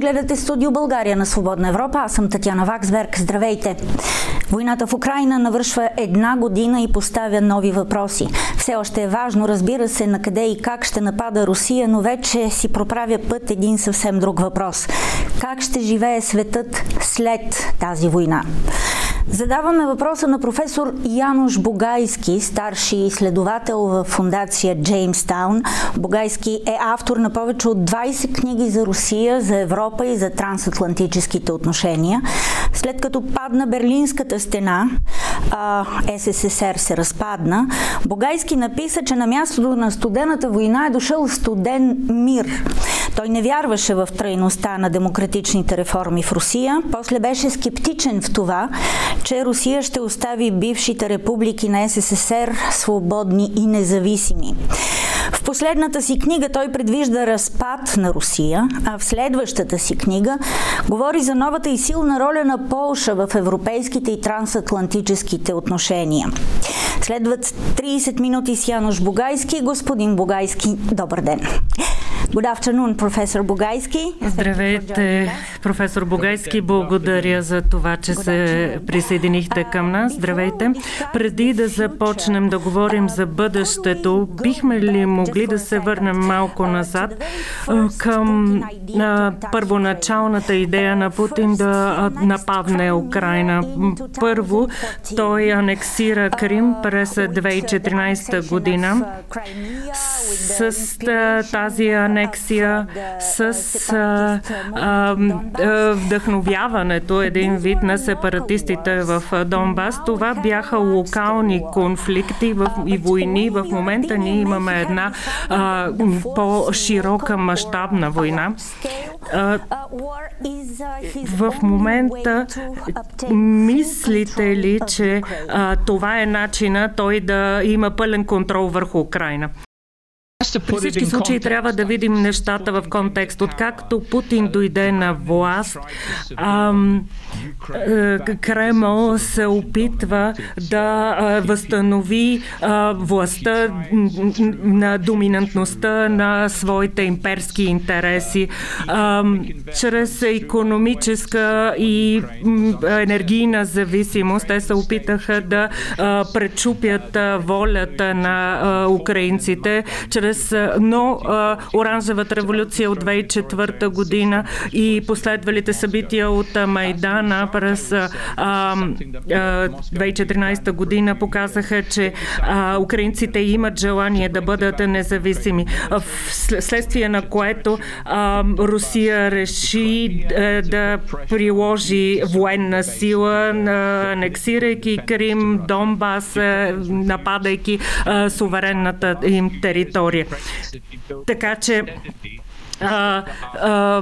гледате студио България на Свободна Европа. Аз съм Татьяна Ваксберг. Здравейте! Войната в Украина навършва една година и поставя нови въпроси. Все още е важно, разбира се, на къде и как ще напада Русия, но вече си проправя път един съвсем друг въпрос. Как ще живее светът след тази война? Задаваме въпроса на професор Януш Бугайски, старши изследовател в фундация Джеймстаун. Бугайски е автор на повече от 20 книги за Русия, за Европа и за трансатлантическите отношения. След като падна Берлинската стена, а, СССР се разпадна, Бугайски написа, че на мястото на студената война е дошъл студен мир. Той не вярваше в трайността на демократичните реформи в Русия, после беше скептичен в това, че Русия ще остави бившите републики на СССР свободни и независими. В последната си книга той предвижда разпад на Русия, а в следващата си книга говори за новата и силна роля на Полша в европейските и трансатлантическите отношения. Следват 30 минути с Януш Бугайски. Господин Бугайски, добър ден! Здравейте, професор Бугайски. Благодаря за това, че се присъединихте към нас. Здравейте. Преди да започнем да говорим за бъдещето, бихме ли могли да се върнем малко назад към първоначалната идея на Путин да нападне Украина? Първо, той анексира Крим през 2014 година с тази анексия анексия, с а, а, вдъхновяването, един вид на сепаратистите в Донбас. Това бяха локални конфликти и войни. В момента ние имаме една а, по-широка мащабна война. А, в момента мислите ли, че а, това е начина той да има пълен контрол върху Украина? При всички случаи трябва да видим нещата в контекст. Откакто Путин дойде на власт, ам, е, Кремъл се опитва да възстанови властта на доминантността на своите имперски интереси чрез економическа и енергийна зависимост. Те се опитаха да пречупят волята на украинците чрез през, но а, Оранжевата революция от 2004 година и последвалите събития от Майдана през а, а, 2014 година показаха, че а, украинците имат желание да бъдат независими. Вследствие на което а, Русия реши а, да приложи военна сила, анексирайки Крим, Донбас, нападайки а, суверенната им територия история. Така че а, а,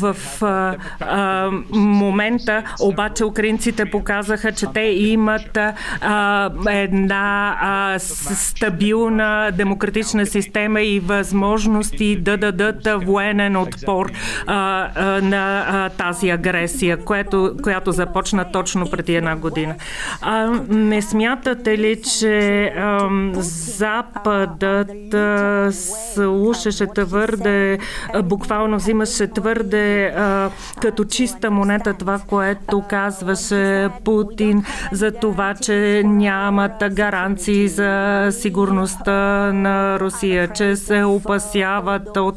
в а, а, момента обаче украинците показаха, че те имат а, една а, стабилна демократична система и възможности да дадат военен отпор а, а, на а, тази агресия, което, която започна точно преди една година. А, не смятате ли, че а, Западът а, слушаше твърде буквално взимаше твърде а, като чиста монета това, което казваше Путин за това, че нямат гаранции за сигурността на Русия, че се опасяват от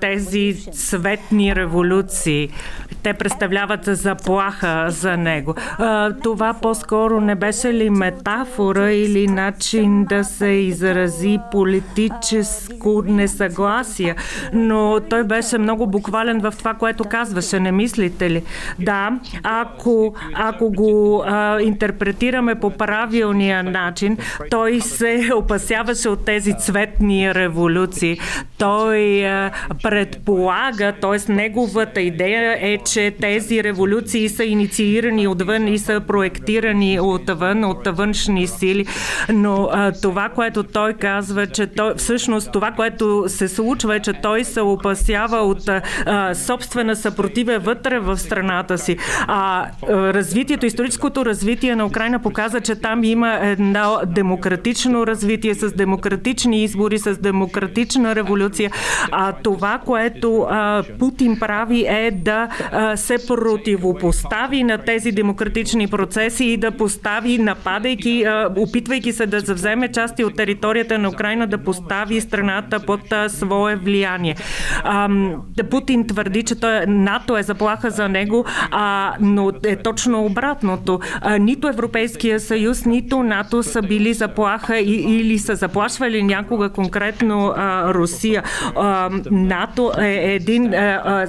тези цветни революции. Те представляват заплаха за него. Това по-скоро не беше ли метафора или начин да се изрази политическо несъгласие, но той беше много буквален в това, което казваше. Не мислите ли? Да, ако, ако го а, интерпретираме по правилния начин, той се опасяваше от тези цветни революции. Той а, предполага, т.е. неговата идея е, че тези революции са инициирани отвън и са проектирани отвън, от външни сили. Но това, което той казва, че той, всъщност това, което се случва е, че той се опасява от собствена съпротива вътре в страната си. А развитието, историческото развитие на Украина показа, че там има едно демократично развитие с демократични избори, с демократични демократична революция. А това, което а, Путин прави е да а, се противопостави на тези демократични процеси и да постави, нападайки, а, опитвайки се да завземе части от територията на Украина, да постави страната под а, свое влияние. А, Путин твърди, че той, НАТО е заплаха за него, а, но е точно обратното. А, нито Европейския съюз, нито НАТО са били заплаха и, или са заплашвали някога конкретно а, Русия. НАТО е един а,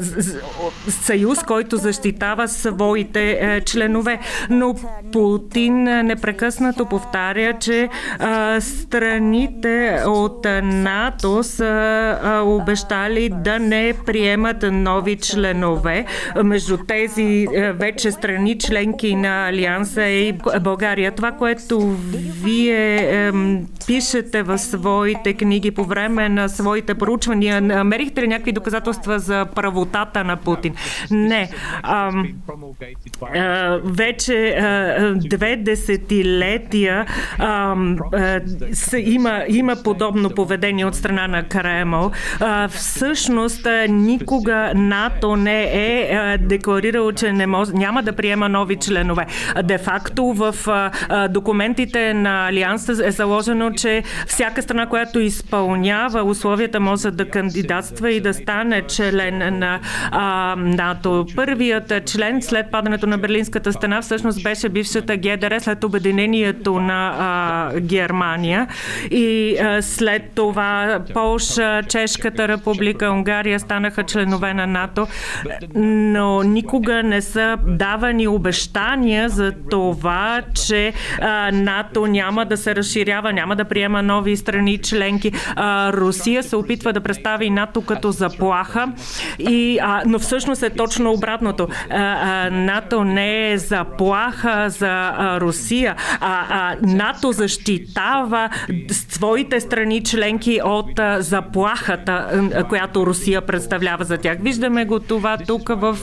съюз, който защитава своите а, членове. Но Путин непрекъснато повтаря, че страните от НАТО са обещали да не приемат нови членове. Между тези а, вече страни, членки на Алианса и България. Това, което вие е, пишете в своите книги по време на своите проучвания, намерихте ли някакви доказателства за правотата на Путин? Не. А, вече а, две десетилетия а, с, има, има подобно поведение от страна на Кремъл. А, всъщност, никога НАТО не е а, декларирало, че не може, няма да приема нови членове. Де-факто в а, документите на Алианса е заложено, че всяка страна, която изпълнява условията, може да кандидатства и да стане член на а, НАТО. Първият член след падането на Берлинската стена всъщност беше бившата ГДР след обединението на а, Германия и а, след това Полша, Чешката република, Унгария станаха членове на НАТО, но никога не са давани обещания за това, че а, НАТО няма да се разширява, няма да приема нови страни членки. А, Русия се опитва да представи НАТО като заплаха, и, а, но всъщност е точно обратното. А, а, НАТО не е заплаха за а, Русия, а, а НАТО защитава своите страни членки от а, заплахата, а, която Русия представлява за тях. Виждаме го това тук в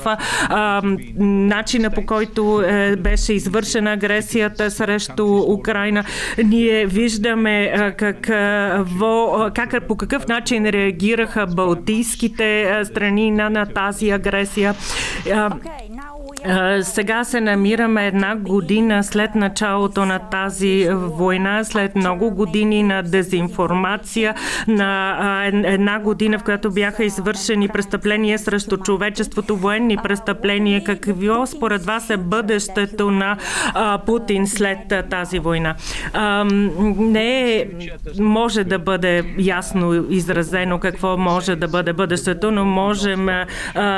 а, начина по който е, беше извършена агресията срещу Украина. Ние виждаме какво, как, по начин реагираха балтийските страни на, на тази агресия. Сега се намираме една година след началото на тази война, след много години на дезинформация, на една година, в която бяха извършени престъпления срещу човечеството, военни престъпления. Какво според вас е бъдещето на Путин след тази война? Не може да бъде ясно изразено какво може да бъде бъдещето, но можем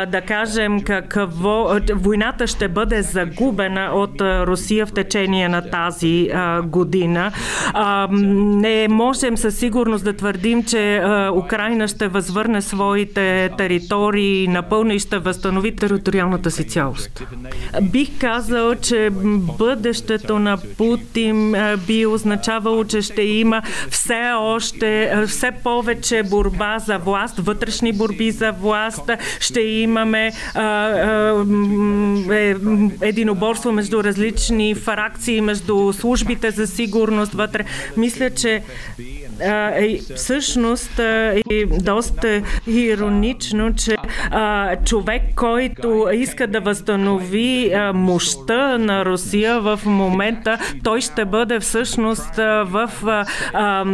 да кажем какво войната войната ще бъде загубена от Русия в течение на тази година. Не можем със сигурност да твърдим, че Украина ще възвърне своите територии напълно и ще възстанови териториалната си цялост. Бих казал, че бъдещето на Путин би означавало, че ще има все още, все повече борба за власт, вътрешни борби за власт. Ще имаме а, а, е единоборство между различни фракции, между службите за сигурност вътре. Мисля, че а, всъщност е доста иронично, че а, човек, който иска да възстанови а, мощта на Русия в момента, той ще бъде всъщност в. А,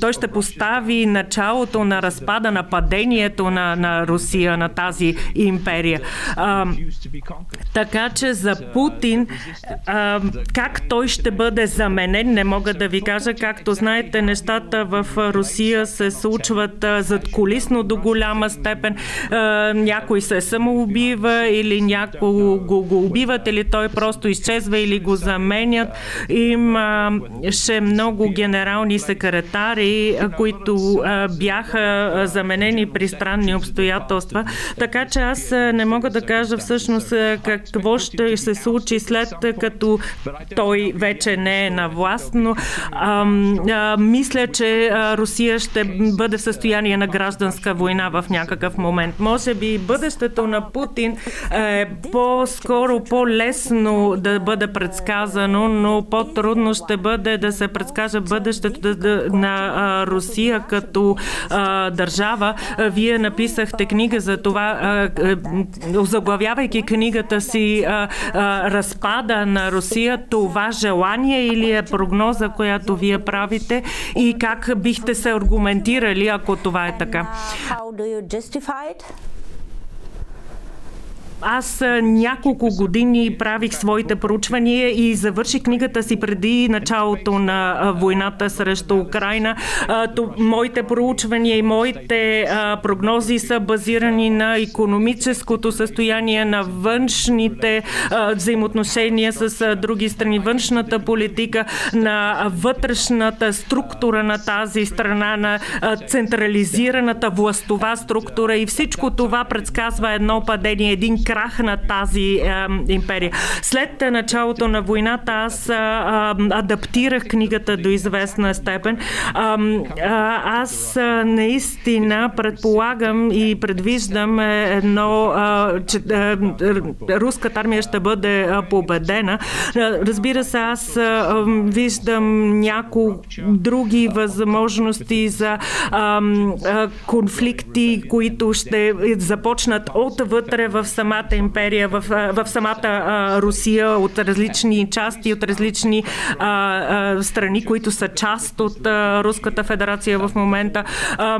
той ще постави началото на разпада, на падението на, на Русия, на тази империя. А, така че за Путин, а, как той ще бъде заменен, не мога да ви кажа. Както знаете, нещата в Русия се случват зад колисно до голяма степен. Някой се самоубива или някой го, убиват или той просто изчезва или го заменят. Имаше много генерални секретари, които бяха заменени при странни обстоятелства. Така че аз не мога да кажа всъщност какво ще се случи след като той вече не е на власт, но а, а, мисля, че а, Русия ще бъде в състояние на гражданска война в някакъв момент. Може би бъдещето на Путин е по-скоро, по-лесно да бъде предсказано, но по-трудно ще бъде да се предскаже бъдещето на а, Русия като а, държава. Вие написахте книга за това, заглавявайки книгата си разпада на Русия, това желание или е прогноза, която вие правите и как бихте се аргументирали, ако това е така? Аз няколко години правих своите проучвания и завърших книгата си преди началото на войната срещу Украина. Моите проучвания и моите прогнози са базирани на економическото състояние на външните взаимоотношения с други страни, външната политика, на вътрешната структура на тази страна, на централизираната властова структура и всичко това предсказва едно падение, един крах на тази е, империя. След началото на войната аз е, адаптирах книгата до известна степен. Е, аз е, наистина предполагам и предвиждам едно, е, че е, руската армия ще бъде победена. Разбира се, аз е, виждам няколко други възможности за конфликти, които ще започнат отвътре в самата самата империя, в, в самата а, Русия, от различни части, от различни а, а, страни, които са част от а, Руската федерация в момента. А,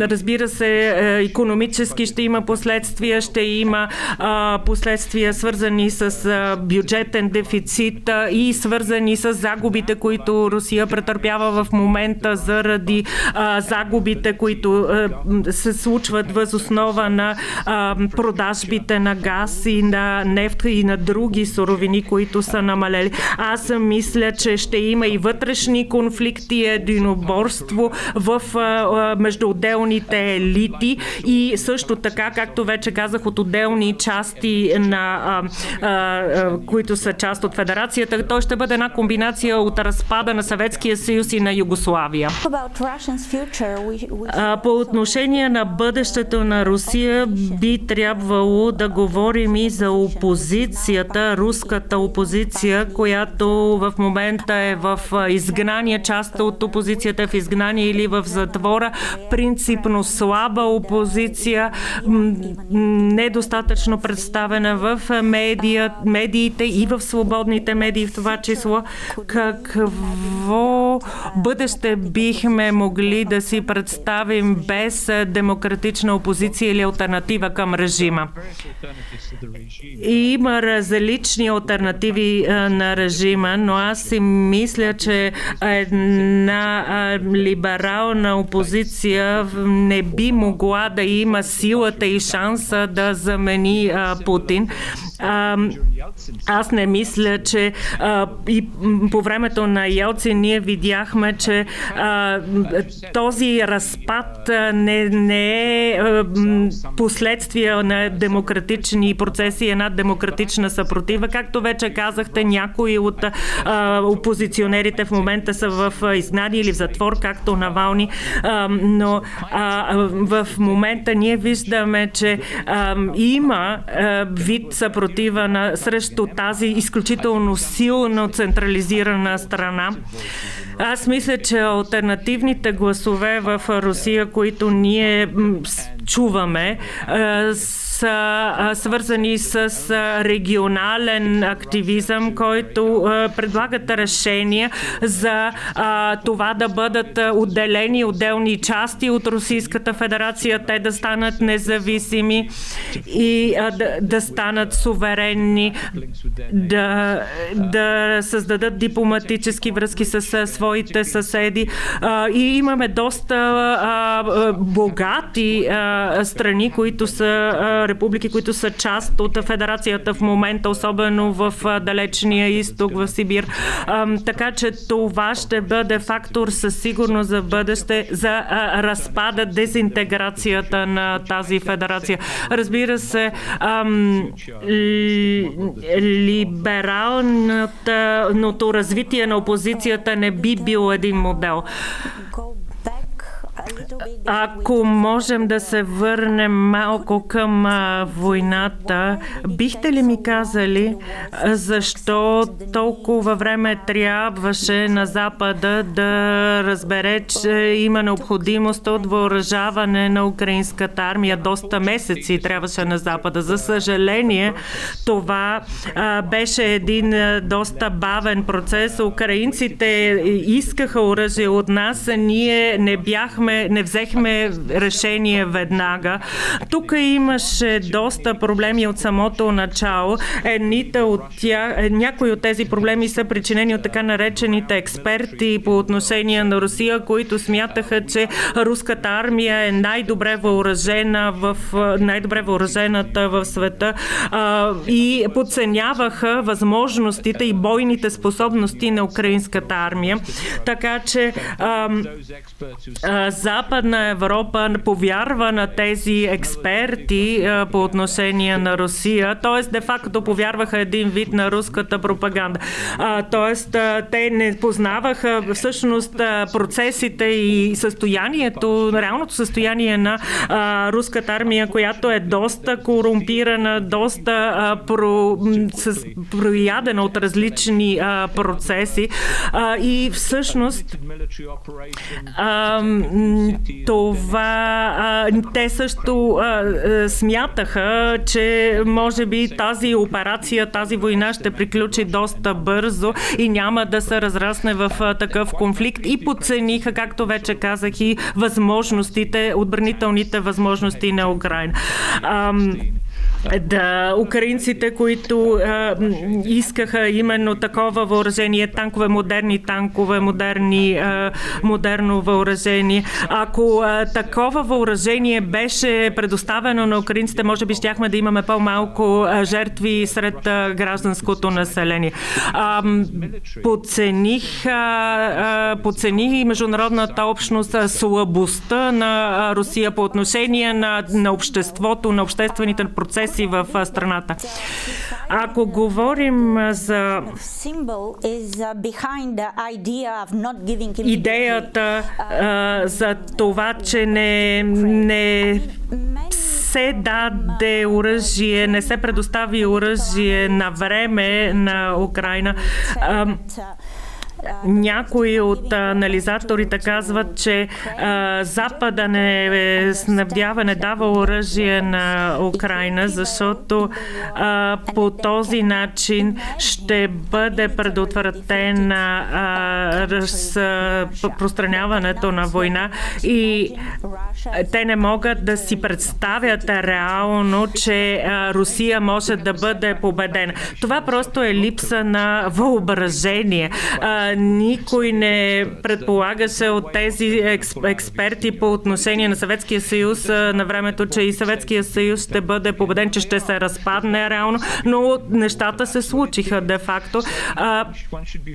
разбира се, економически ще има последствия, ще има а, последствия свързани с а, бюджетен дефицит а, и свързани с загубите, които Русия претърпява в момента заради а, загубите, които а, се случват въз основа на а, продажбите цените на газ и на нефт и на други суровини, които са намалели. Аз мисля, че ще има и вътрешни конфликти, единоборство в, между отделните елити и също така, както вече казах, от отделни части на които са част от федерацията. Той ще бъде една комбинация от разпада на Съветския съюз и на Югославия. По отношение на бъдещето на Русия би трябвало да говорим и за опозицията, руската опозиция, която в момента е в изгнание, част от опозицията е в изгнание или в затвора. Принципно слаба опозиция, недостатъчно представена в медия, медиите и в свободните медии в това число. Какво бъдеще бихме могли да си представим без демократична опозиция или альтернатива към режима? Има различни альтернативи на режима, но аз си мисля, че една либерална опозиция не би могла да има силата и шанса да замени Путин. Аз не мисля, че и по времето на Елцин ние видяхме, че този разпад не, не е последствие на демократични процеси, една демократична съпротива. Както вече казахте, някои от а, опозиционерите в момента са в изгнание или в затвор, както Навални, а, но а, в момента ние виждаме, че а, има а, вид съпротива на, срещу тази изключително силно централизирана страна. Аз мисля, че альтернативните гласове в Русия, които ние чуваме, са свързани с регионален активизъм, който предлагат решения за това да бъдат отделени отделни части от Русийската федерация, те да станат независими и да, да станат суверенни, да, да създадат дипломатически връзки с своите съседи. И имаме доста богати страни, които са републики, които са част от федерацията в момента, особено в далечния изток, в Сибир. Така че това ще бъде фактор със сигурност за бъдеще за разпада, дезинтеграцията на тази федерация. Разбира се, либералното развитие на опозицията не би бил един модел. Ако можем да се върнем малко към войната, бихте ли ми казали защо толкова време трябваше на Запада да разбере, че има необходимост от въоръжаване на украинската армия? Доста месеци трябваше на Запада. За съжаление, това беше един доста бавен процес. Украинците искаха оръжие от нас, ние не бяхме, не взехме решение веднага. Тук имаше доста проблеми от самото начало. Едните от тях, някои от тези проблеми са причинени от така наречените експерти по отношение на Русия, които смятаха, че руската армия е най-добре въоръжена в най-добре въоръжената в света а, и подценяваха възможностите и бойните способности на украинската армия. Така че а, а, Западна Европа повярва на тези експерти а, по отношение на Русия, т.е. де-факто повярваха един вид на руската пропаганда. Т.е. те не познаваха всъщност процесите и състоянието, реалното състояние на а, руската армия, която е доста корумпирана, доста про, с, проядена от различни процеси. И всъщност това а, те също а, смятаха, че може би тази операция, тази война ще приключи доста бързо и няма да се разрасне в а, такъв конфликт и подцениха, както вече казах, и възможностите, отбранителните възможности на Украина. Да, украинците, които а, искаха именно такова въоръжение, танкове, модерни танкове, модерни, а, модерно въоръжение. Ако а, такова въоръжение беше предоставено на украинците, може би щяхме да имаме по-малко жертви сред гражданското население. А, подцених, а, подцених и международната общност слабостта на Русия по отношение на, на обществото, на обществените процеси процеси в страната. Ако говорим за идеята за това, че не, не се даде оръжие, не се предостави оръжие на време на Украина. Някои от анализаторите казват, че а, Запада не снабдява, не дава оръжие на Украина, защото а, по този начин ще бъде предотвратена разпространяването на война и те не могат да си представят реално, че Русия може да бъде победена. Това просто е липса на въображение. А, никой не предполагаше от тези експерти по отношение на Съветския съюз на времето, че и Съветския съюз ще бъде победен, че ще се разпадне реално, но нещата се случиха де-факто.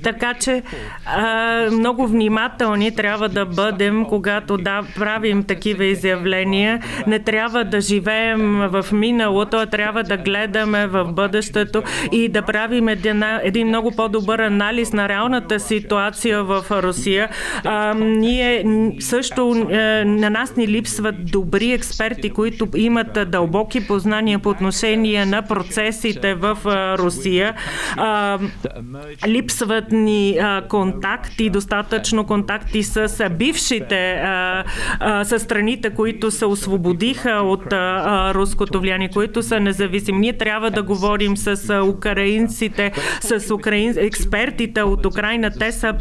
Така че а, много внимателни трябва да бъдем, когато да правим такива изявления. Не трябва да живеем в миналото, а трябва да гледаме в бъдещето и да правим един, един много по-добър анализ на реалната ситуация в Русия. А, ние също е, на нас ни липсват добри експерти, които имат дълбоки познания по отношение на процесите в Русия. А, липсват ни контакти, достатъчно контакти с бившите, а, а, с страните, които се освободиха от руското влияние, които са независими. Ние трябва да говорим с украинците, с украин... експертите от Украина те са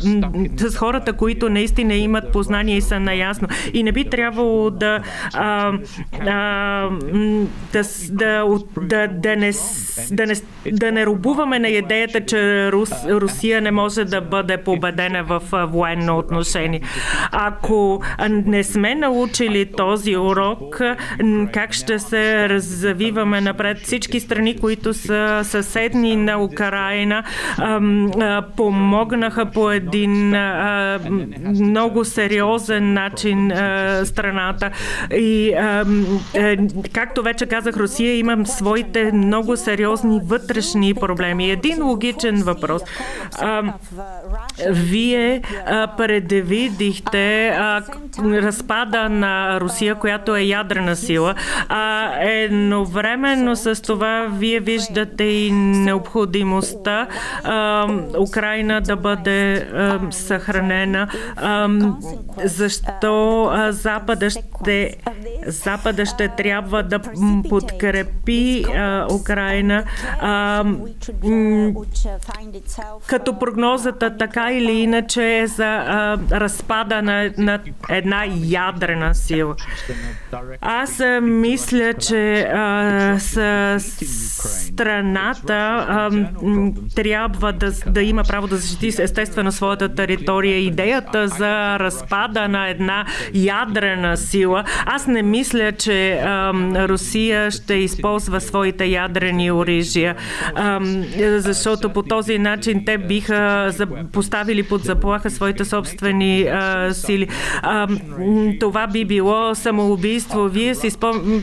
с хората, които наистина имат познание и са наясно. И не би трябвало да, а, а, да, да, да, да, не, да, не, да не рубуваме на идеята, че Рус, Русия не може да бъде победена в военно отношение. Ако не сме научили този урок, как ще се развиваме напред? Всички страни, които са съседни на Украина, помогнаха по един а, много сериозен начин а, страната. И а, а, както вече казах, Русия има своите много сериозни вътрешни проблеми. Един логичен въпрос. А, вие а, предвидихте а, разпада на Русия, която е ядрена сила. А едновременно с това вие виждате и необходимостта а, Украина да бъде а, съхранена. А, защо а, Запада ще Запада ще трябва да подкрепи а, Украина а, като прогнозата така или иначе е за а, разпада на, на една ядрена сила. Аз а, мисля, че а, с, страната а, трябва да, да има право да защити естествено своята територия. Идеята за разпада на една ядрена сила, аз не мисля, че а, Русия ще използва своите ядрени оръжия, защото по този начин те биха поставили под заплаха своите собствени а, сили. А, това би било самоубийство. Вие си спом...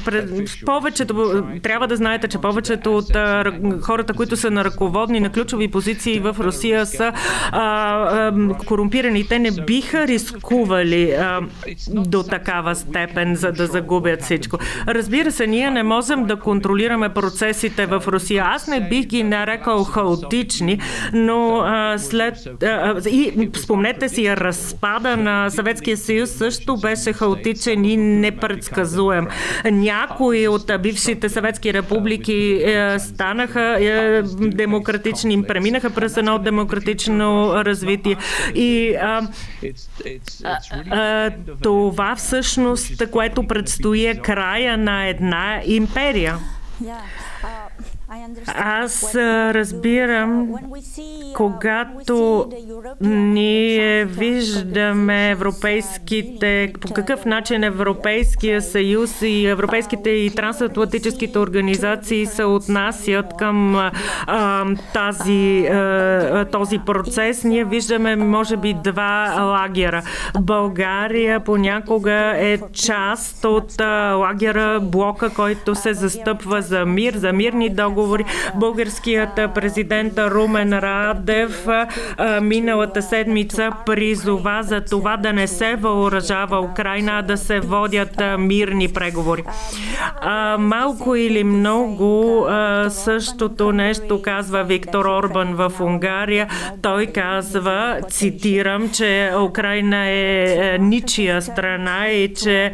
повечето, трябва да знаете, че повечето от а, хората, които са на ръководни, на ключови позиции в Русия са а, а, корумпирани. Те не биха рискували а, до такава степен, за да загубят всичко. Разбира се, ние не можем да контролираме процесите в Русия. Аз не бих ги нарекал хаотични, но а, след... А, и спомнете си, разпада на Съветския съюз също беше хаотичен и непредсказуем. Някои от бившите съветски републики е, станаха е, демократични, преминаха през едно демократично развитие. И а, а, това всъщност, което предстои е края на една империя. Аз разбирам, когато ние виждаме европейските, по какъв начин Европейския съюз и европейските и трансатлантическите организации се отнасят към а, тази, а, този процес, ние виждаме, може би, два лагера. България понякога е част от а, лагера блока, който се застъпва за мир, за мирни договори договори. Българският президент Румен Радев миналата седмица призова за това да не се въоръжава Украина, а да се водят мирни преговори. Малко или много същото нещо казва Виктор Орбан в Унгария. Той казва, цитирам, че Украина е, е ничия страна и че,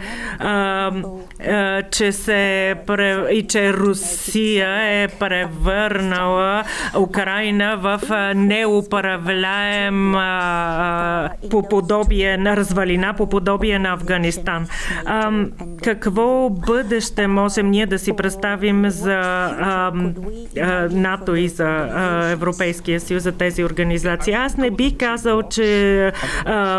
че се и че Русия е превърнала Украина в неуправляем по подобие на развалина, по подобие на Афганистан. Какво бъдеще можем ние да си представим за НАТО и за Европейския съюз, за тези организации? Аз не би казал, че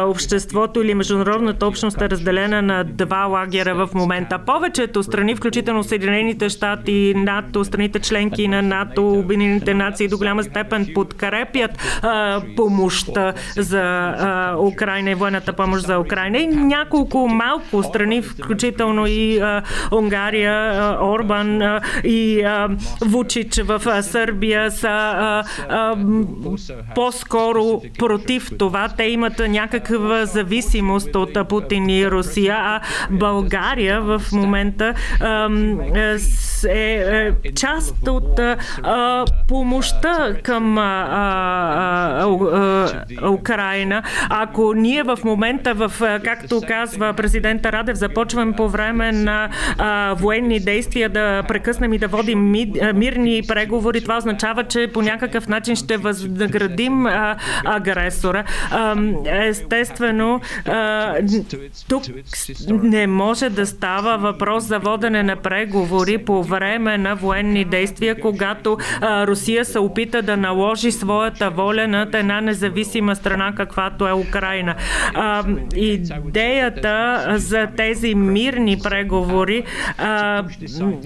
обществото или международната общност е разделена на два лагера в момента. Повечето страни, включително Съединените щати, НАТО, страните членки на НАТО, Обединените нации до голяма степен подкрепят а, помощта за а, Украина и военната помощ за Украина. И няколко малко страни, включително и а, Унгария, а, Орбан а, и а, Вучич в а, Сърбия са а, а, по-скоро против това. Те имат някаква зависимост от Путин и Русия, а България в момента а, е, е част от помощта към Украина. Ако ние в момента, в, както казва президента Радев, започваме по време на военни действия да прекъснем и да водим мирни преговори, това означава, че по някакъв начин ще възнаградим агресора. Естествено, тук не може да става въпрос за водене на преговори по време на военни действия, когато а, Русия се опита да наложи своята воля над една независима страна, каквато е Украина. А, идеята за тези мирни преговори а,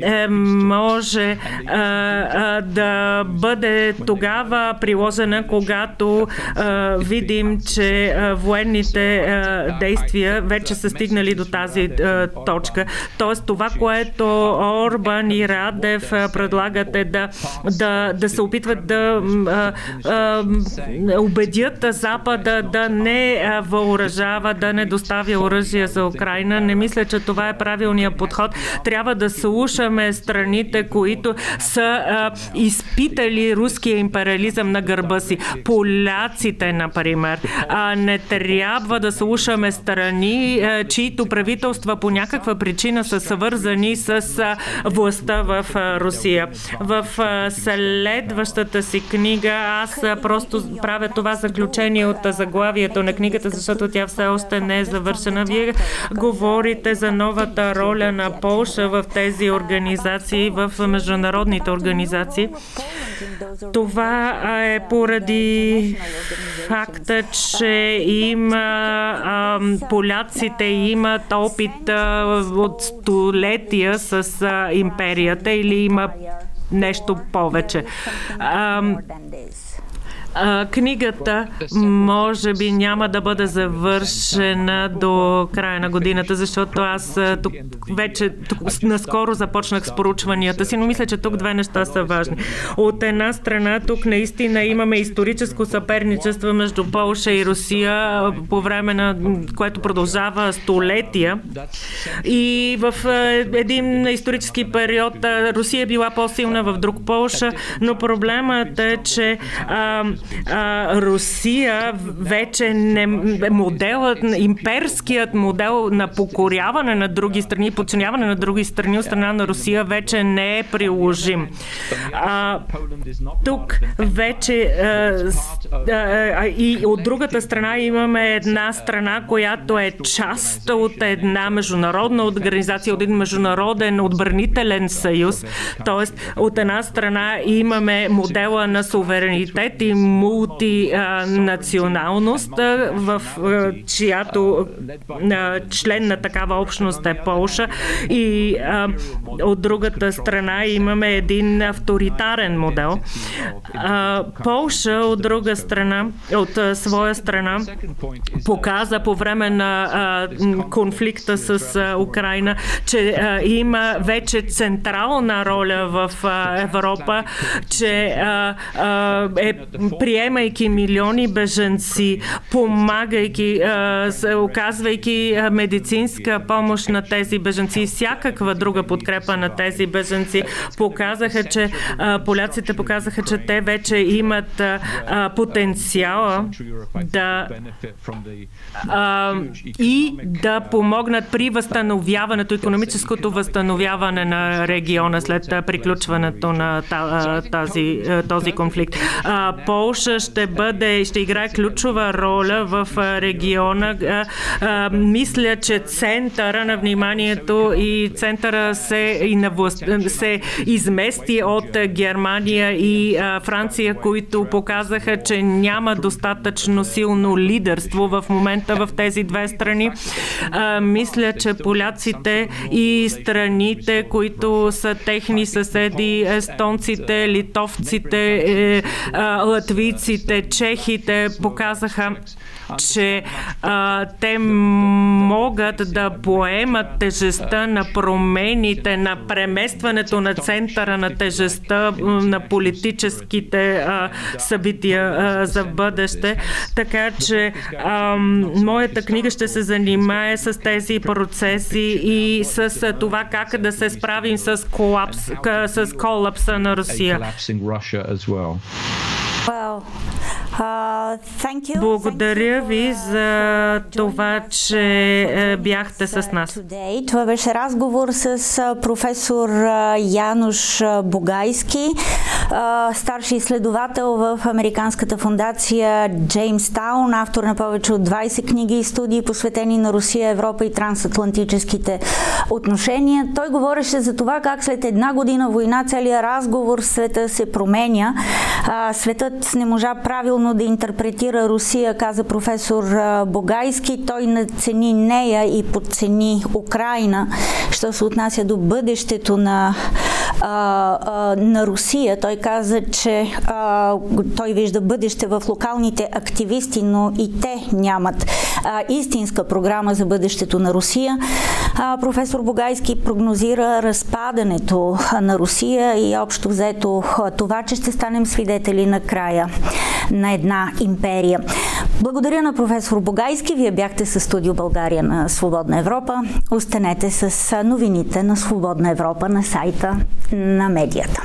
е, може а, да бъде тогава приложена, когато а, видим, че военните а, действия вече са стигнали до тази а, точка. Тоест това, което Орбан и Радев предлагат е да, да, да се опитват да а, а, убедят Запада да не въоръжава, да не доставя оръжие за Украина. Не мисля, че това е правилният подход. Трябва да слушаме страните, които са а, изпитали руския империализъм на гърба си. Поляците, например. А, не трябва да слушаме страни, а, чието правителства по някаква причина са свързани с властта в Русия. В следващата си книга аз просто правя това заключение от заглавието на книгата, защото тя все още не е завършена. Вие говорите за новата роля на Полша в тези организации, в международните организации. Това е поради факта, че има поляците имат опит от столетия с империята или има нещо повече. А, книгата може би няма да бъде завършена до края на годината, защото аз тук вече тук, наскоро започнах с поручванията си, но мисля, че тук две неща са важни. От една страна, тук наистина имаме историческо съперничество между Полша и Русия по време на което продължава столетия. И в един исторически период Русия е била по-силна в друг Полша, но проблемът е, че а, а, Русия вече не моделът, имперският модел на покоряване на други страни, подчиняване на други страни от страна на Русия вече не е приложим. А, тук вече а, а, и от другата страна имаме една страна, която е част от една международна организация, от един международен отбранителен съюз. Тоест, от една страна имаме модела на суверенитет и мултинационалност, в чиято член на такава общност е Полша и от другата страна имаме един авторитарен модел. Полша от друга страна, от своя страна, показа по време на конфликта с Украина, че има вече централна роля в Европа, че е приемайки милиони беженци, помагайки, оказвайки медицинска помощ на тези беженци и всякаква друга подкрепа на тези беженци, показаха, че поляците показаха, че те вече имат потенциала да и да помогнат при възстановяването, економическото възстановяване на региона след приключването на тази, този конфликт. Полша ще бъде, ще играе ключова роля в региона. Мисля, че центъра на вниманието и центъра се, и на власт, се измести от Германия и Франция, които показаха, че няма достатъчно силно лидерство в момента в тези две страни. Мисля, че поляците и страните, които са техни съседи, естонците, литовците, е, латвийците, чехите показаха, че а, те могат да поемат тежестта на промените, на преместването на центъра на тежестта на политическите а, събития а, за бъдеще. Така че а, моята книга ще се занимае с тези процеси и с това как да се справим с колапс, с колапса на Русия. Well, Благодаря ви за това, че е, бяхте с нас. Това беше разговор с професор Януш Бугайски, старши изследовател в Американската фундация Джеймс Таун, автор на повече от 20 книги и студии, посветени на Русия, Европа и трансатлантическите отношения. Той говореше за това как след една година война целият разговор в света се променя. Светът не можа правилно да интерпретира Русия, каза професор Богайски. Той нацени нея и подцени Украина, що се отнася до бъдещето на, на Русия. Той каза, че той вижда бъдеще в локалните активисти, но и те нямат истинска програма за бъдещето на Русия. Професор Богайски прогнозира разпадането на Русия и общо взето това, че ще станем свидетели на края на една империя. Благодаря на професор Богайски. Вие бяхте с студио България на Свободна Европа. Останете с новините на Свободна Европа на сайта на медията.